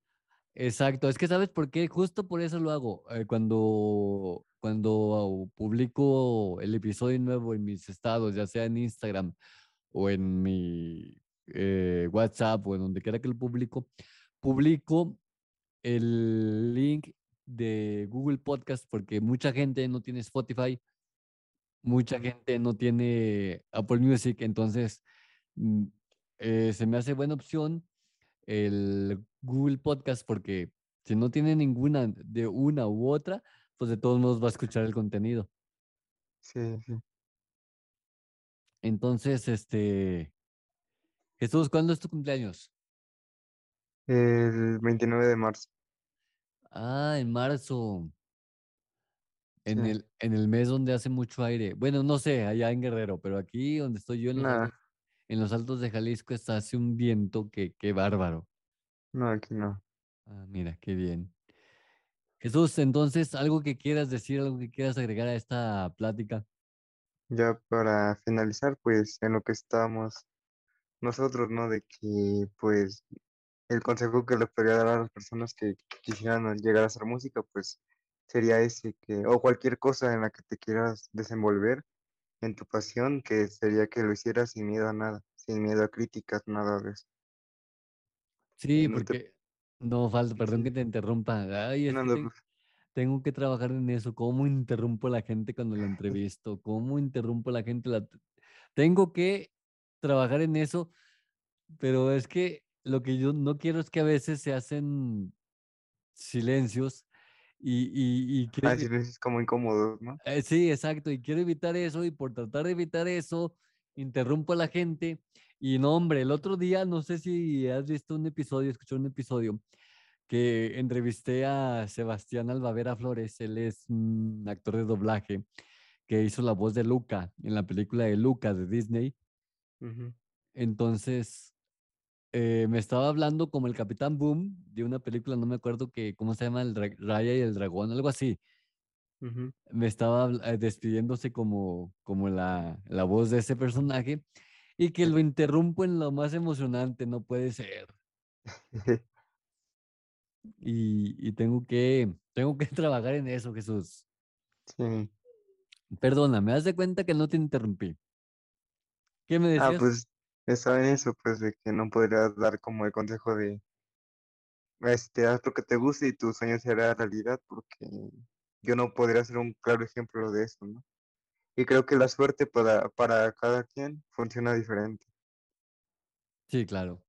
Exacto, es que sabes por qué, justo por eso lo hago. Eh, cuando, cuando publico el episodio nuevo en mis estados, ya sea en Instagram o en mi eh, WhatsApp o en donde quiera que lo publico, publico el link de Google Podcast porque mucha gente no tiene Spotify, mucha gente no tiene Apple Music, entonces mm, eh, se me hace buena opción el Google Podcast porque si no tiene ninguna de una u otra, pues de todos modos va a escuchar el contenido. Sí, sí. Entonces, este, Jesús, ¿cuándo es tu cumpleaños? El 29 de marzo. Ah, en marzo, en Sí. el, en el mes donde hace mucho aire. Bueno, no sé, allá en Guerrero, pero aquí donde estoy yo en Los Nah. Ángeles, en los altos de Jalisco está hace un viento que, qué bárbaro. No, aquí no. Ah, mira, qué bien. Jesús, entonces, algo que quieras decir, algo que quieras agregar a esta plática. Ya para finalizar, pues en lo que estamos nosotros, ¿no? De que pues el consejo que le podría dar a las personas que quisieran llegar a hacer música, pues sería ese, que, o cualquier cosa en la que te quieras desenvolver en tu pasión, que sería que lo hicieras sin miedo a nada, sin miedo a críticas, nada de eso. Sí, no te- porque no falta, perdón que te interrumpa. Ay, es No, que no, tengo que trabajar en eso. ¿Cómo interrumpo a la gente cuando la (laughs) entrevisto? ¿Cómo interrumpo a la gente? La... Tengo que trabajar en eso, pero es que lo que yo no quiero es que a veces se hacen silencios y, y, y quiero ah, evi- sí, es como incómodo, ¿no? Eh, sí, exacto, y quiero evitar eso y por tratar de evitar eso, interrumpo a la gente y no, hombre, el otro día, no sé si has visto un episodio, escuchó un episodio que entrevisté a Sebastián Albavera Flores, él es un actor de doblaje que hizo la voz de Luca en la película de Luca de Disney, entonces eh, me estaba hablando como el Capitán Boom de una película, no me acuerdo que, ¿cómo se llama? El Raya y el Dragón, algo así. me estaba eh, despidiéndose como, como la, la voz de ese personaje y que lo interrumpo en lo más emocionante, no puede ser. (laughs) Y, y tengo que, tengo que (laughs) trabajar en eso, Jesús. Sí. Perdona, me das de cuenta que no te interrumpí. ¿Qué me Ah, decías? pues estaba en eso, pues de que no podrías dar como el consejo de, este, haz lo que te guste y tu sueño será realidad, porque yo no podría ser un claro ejemplo de eso, ¿no? Y creo que la suerte para, para cada quien funciona diferente. Sí, claro.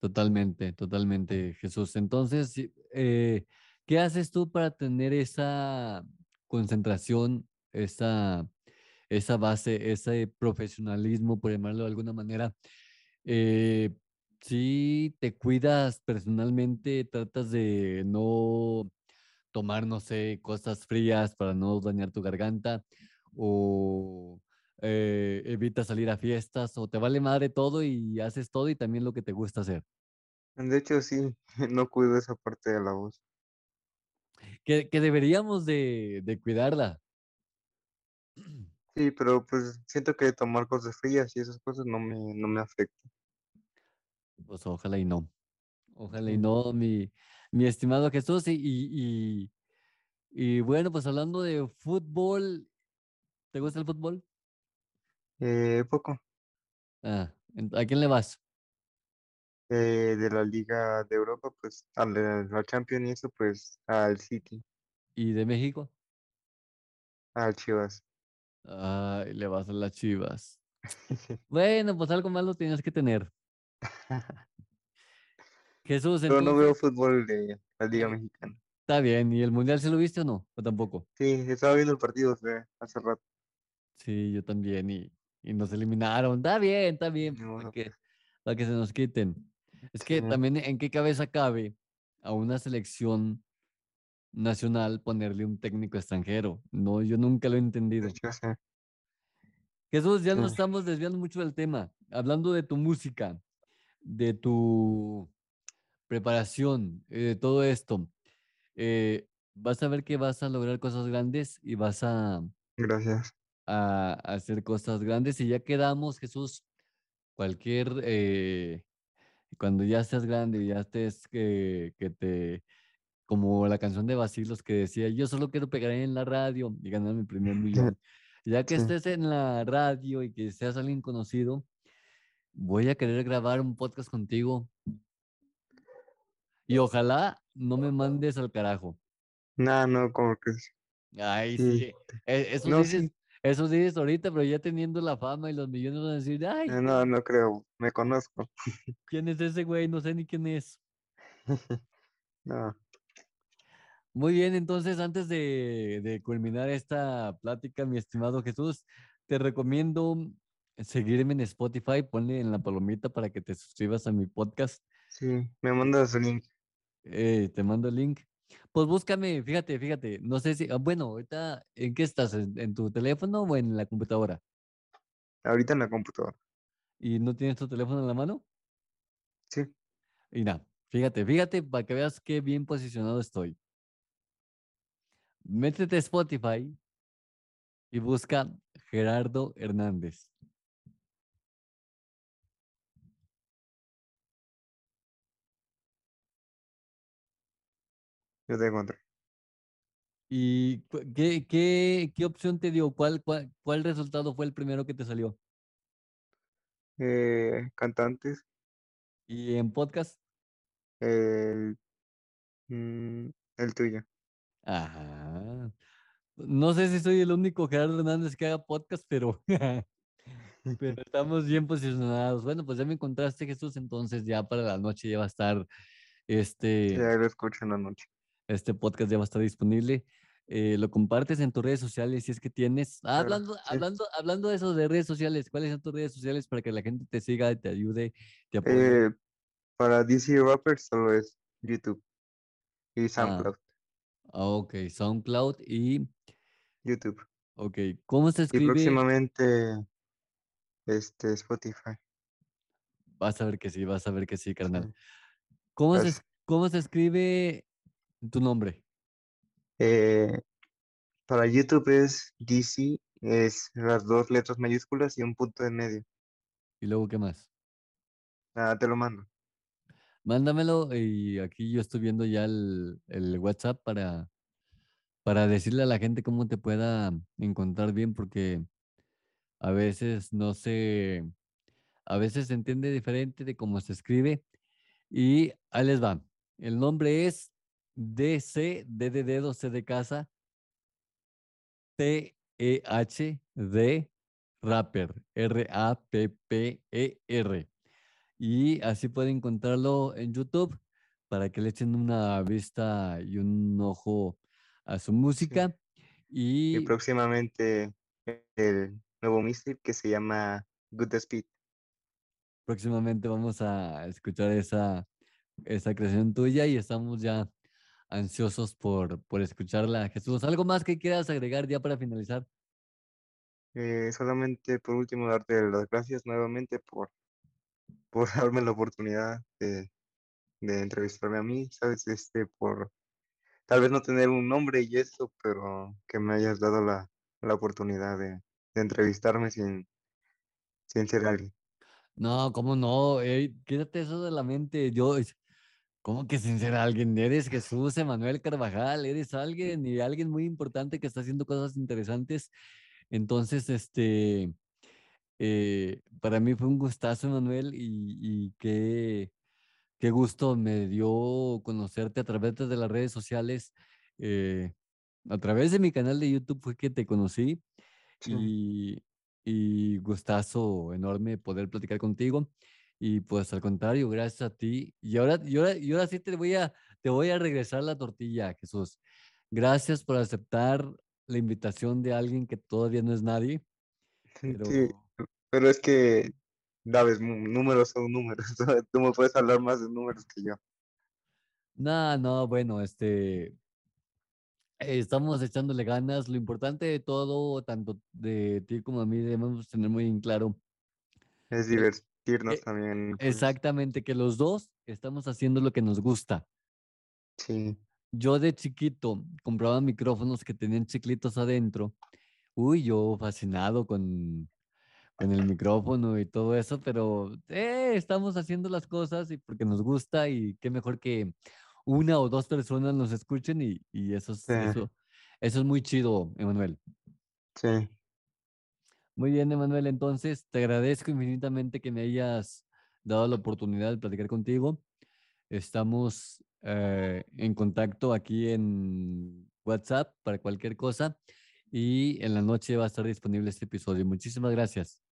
Totalmente, totalmente, Jesús. Entonces, eh, ¿qué haces tú para tener esa concentración, esa, esa base, ese profesionalismo, por llamarlo de alguna manera? Eh, si te cuidas personalmente, tratas de no tomar, no sé, cosas frías para no dañar tu garganta o eh, evitas salir a fiestas o te vale madre todo y haces todo y también lo que te gusta hacer. De hecho, sí, (laughs) no cuido esa parte de la voz. Que, que deberíamos de, de cuidarla. Sí, pero pues siento que tomar cosas frías y esas cosas no me, no me afectan. Pues ojalá y no. Ojalá y no, mi, mi estimado Jesús. Y, y, y, bueno, pues hablando de fútbol, ¿te gusta el fútbol? Eh, poco Ah, ¿a quién le vas? eh, de la Liga de Europa, pues a la Champions y eso, pues al City, ¿Y de México? al Chivas. Ay, le vas a las Chivas. (laughs) Bueno, pues algo malo tienes que tener. Jesús, Pero no veo entonces, fútbol de la Liga Mexicana. está bien. ¿Y el Mundial se lo viste o no? ¿O tampoco? Sí, estaba viendo el partido hace rato. Sí, yo también. Y, y nos eliminaron. Está bien, está bien. Para que, para que se nos quiten. Es que Sí. también en qué cabeza cabe a una selección nacional ponerle un técnico extranjero. No, yo nunca lo he entendido. Jesús, ya nos estamos desviando mucho del tema. Hablando de tu música, de tu preparación, eh, de todo esto, eh, vas a ver que vas a lograr cosas grandes y vas a, Gracias. a hacer cosas grandes. Y ya quedamos, Jesús, cualquier, eh, cuando ya seas grande y ya estés que, que te, como la canción de Basilos que decía, yo solo quiero pegar en la radio y ganar mi primer millón. (laughs) Ya que Sí. estés en la radio y que seas alguien conocido, voy a querer grabar un podcast contigo. Y ojalá no me mandes al carajo. Nada, no, como que. Ay, Sí. sí. e- Eso No, dices, sí. eso dices ahorita, pero ya teniendo la fama y los millones van a decir, ay, Eh, No, no creo, me conozco. ¿quién es ese güey? No sé ni quién es. (laughs) No, Muy bien, entonces antes de, de culminar esta plática, mi estimado Jesús, te recomiendo seguirme en Spotify, ponle en la palomita para que te suscribas a mi podcast. sí, me mandas el link. eh, te mando el link. Pues búscame, fíjate, fíjate, no sé si, ah, bueno, ahorita, ¿en qué estás? ¿En, en tu teléfono o en la computadora? Ahorita en la computadora. ¿Y no tienes tu teléfono en la mano? Sí. Y nada, fíjate, fíjate para que veas qué bien posicionado estoy. Métete a Spotify y busca Gerardo Hernández. Yo te encontré. ¿Y qué, qué, qué opción te dio? ¿Cuál, cuál, cuál resultado fue el primero que te salió? Eh, cantantes. ¿Y en podcast? El, mm, el tuyo. Ajá. No sé si soy el único Gerardo Hernández que haga podcast, pero, (laughs) pero estamos bien posicionados. Bueno, pues ya me encontraste, Jesús, entonces ya para la noche ya va a estar este, ahí lo escucho en la noche. este podcast ya va a estar disponible. Eh, lo compartes en tus redes sociales si es que tienes. Ah, hablando, sí. hablando, hablando de eso de redes sociales, ¿cuáles son tus redes sociales para que la gente te siga, te ayude, te apoye? Eh, para DC Rapper solo es YouTube y Ah, SoundCloud. ah, ok, SoundCloud y, YouTube. ok, ¿cómo se Y escribe? próximamente este Spotify. Vas a ver que sí, vas a ver que sí, carnal. Sí. ¿Cómo se, cómo se escribe tu nombre? Eh, para YouTube es DC, es las dos letras mayúsculas y un punto en medio. Y luego, ¿qué más? Nada, te lo mando. Mándamelo y aquí yo estoy viendo ya el, el WhatsApp para, para decirle a la gente cómo te pueda encontrar bien, porque a veces no se, a veces se entiende diferente de cómo se escribe. Y ahí les va. El nombre es DC, D de dedo, C de casa, T-E-H-D, Rapper, R-A-P-P-E-R. Y así pueden encontrarlo en YouTube para que le echen una vista y un ojo a su música. Y Y próximamente el nuevo mixtape que se llama Good Speed. próximamente vamos a escuchar esa, esa creación tuya y estamos ya ansiosos por, por escucharla. Jesús, ¿algo más que quieras agregar ya para finalizar? Eh, solamente por último darte las gracias nuevamente por, por (laughs) darme la oportunidad de, de entrevistarme a mí, ¿sabes? Este, por tal vez no tener un nombre y eso, pero que me hayas dado la, la oportunidad de, de entrevistarme sin, sin ser alguien. No, ¿cómo no? Ey, quítate eso de la mente. Yo, ¿cómo que sin ser alguien? Eres Jesús Emanuel Carvajal, eres alguien y alguien muy importante que está haciendo cosas interesantes. Entonces, este, eh, para mí fue un gustazo, Emanuel, y, y qué, qué gusto me dio conocerte a través de las redes sociales. eh, a través de mi canal de YouTube fue que te conocí Sí. y, y gustazo enorme poder platicar contigo. Y pues al contrario, gracias a ti. Y ahora, y ahora, y ahora sí te voy a, te voy a regresar la tortilla, Jesús. Gracias por aceptar la invitación de alguien que todavía no es nadie. (laughs) Pero Sí, pero es que, sabes, números son números. (laughs) Tú me puedes hablar más de números que yo. no, no, bueno, este, eh, estamos echándole ganas. Lo importante de todo, tanto de ti como a mí, debemos tener muy en claro Es que- divertirnos eh, también. pues, exactamente que los dos estamos haciendo lo que nos gusta. Sí, Yo de chiquito compraba micrófonos que tenían chiclitos adentro. Uy, yo fascinado con, con el micrófono y todo eso, pero eh, estamos haciendo las cosas y porque nos gusta y qué mejor que una o dos personas nos escuchen y, y eso, es, Sí. eso, eso es muy chido, Emanuel. sí. Muy bien, Emanuel, entonces te agradezco infinitamente que me hayas dado la oportunidad de platicar contigo. Estamos eh, en contacto aquí en WhatsApp para cualquier cosa y en la noche va a estar disponible este episodio. Muchísimas gracias.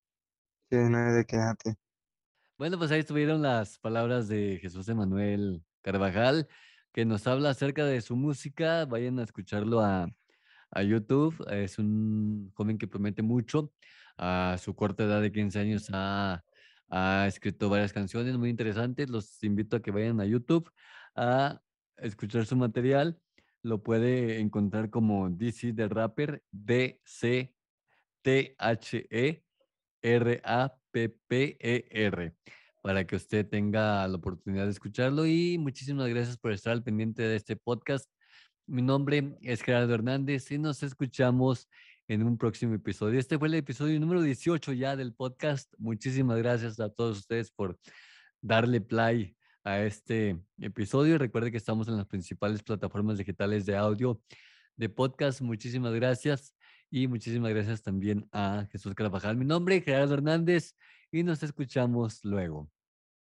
Bueno, pues ahí estuvieron las palabras de Jesús Emanuel Carvajal, que nos habla acerca de su música. Vayan a escucharlo a, a YouTube. Es un joven que promete mucho. A su corta edad de 15 años ha, ha escrito varias canciones muy interesantes. Los invito a que vayan a YouTube a escuchar su material. Lo puede encontrar como DC de Rapper, D-C-T-H-E. R-A-P-P-E-R. P-P-E-R, para que usted tenga la oportunidad de escucharlo. Y muchísimas gracias por estar al pendiente de este podcast. Mi nombre es Gerardo Hernández y nos escuchamos en un próximo episodio. Este fue el episodio número 18 ya del podcast. Muchísimas gracias a todos ustedes por darle play a este episodio. Recuerde que estamos en las principales plataformas digitales de audio de podcast. Muchísimas gracias. Y muchísimas gracias también a Jesús Carabajal. Mi nombre es Gerardo Hernández y nos escuchamos luego.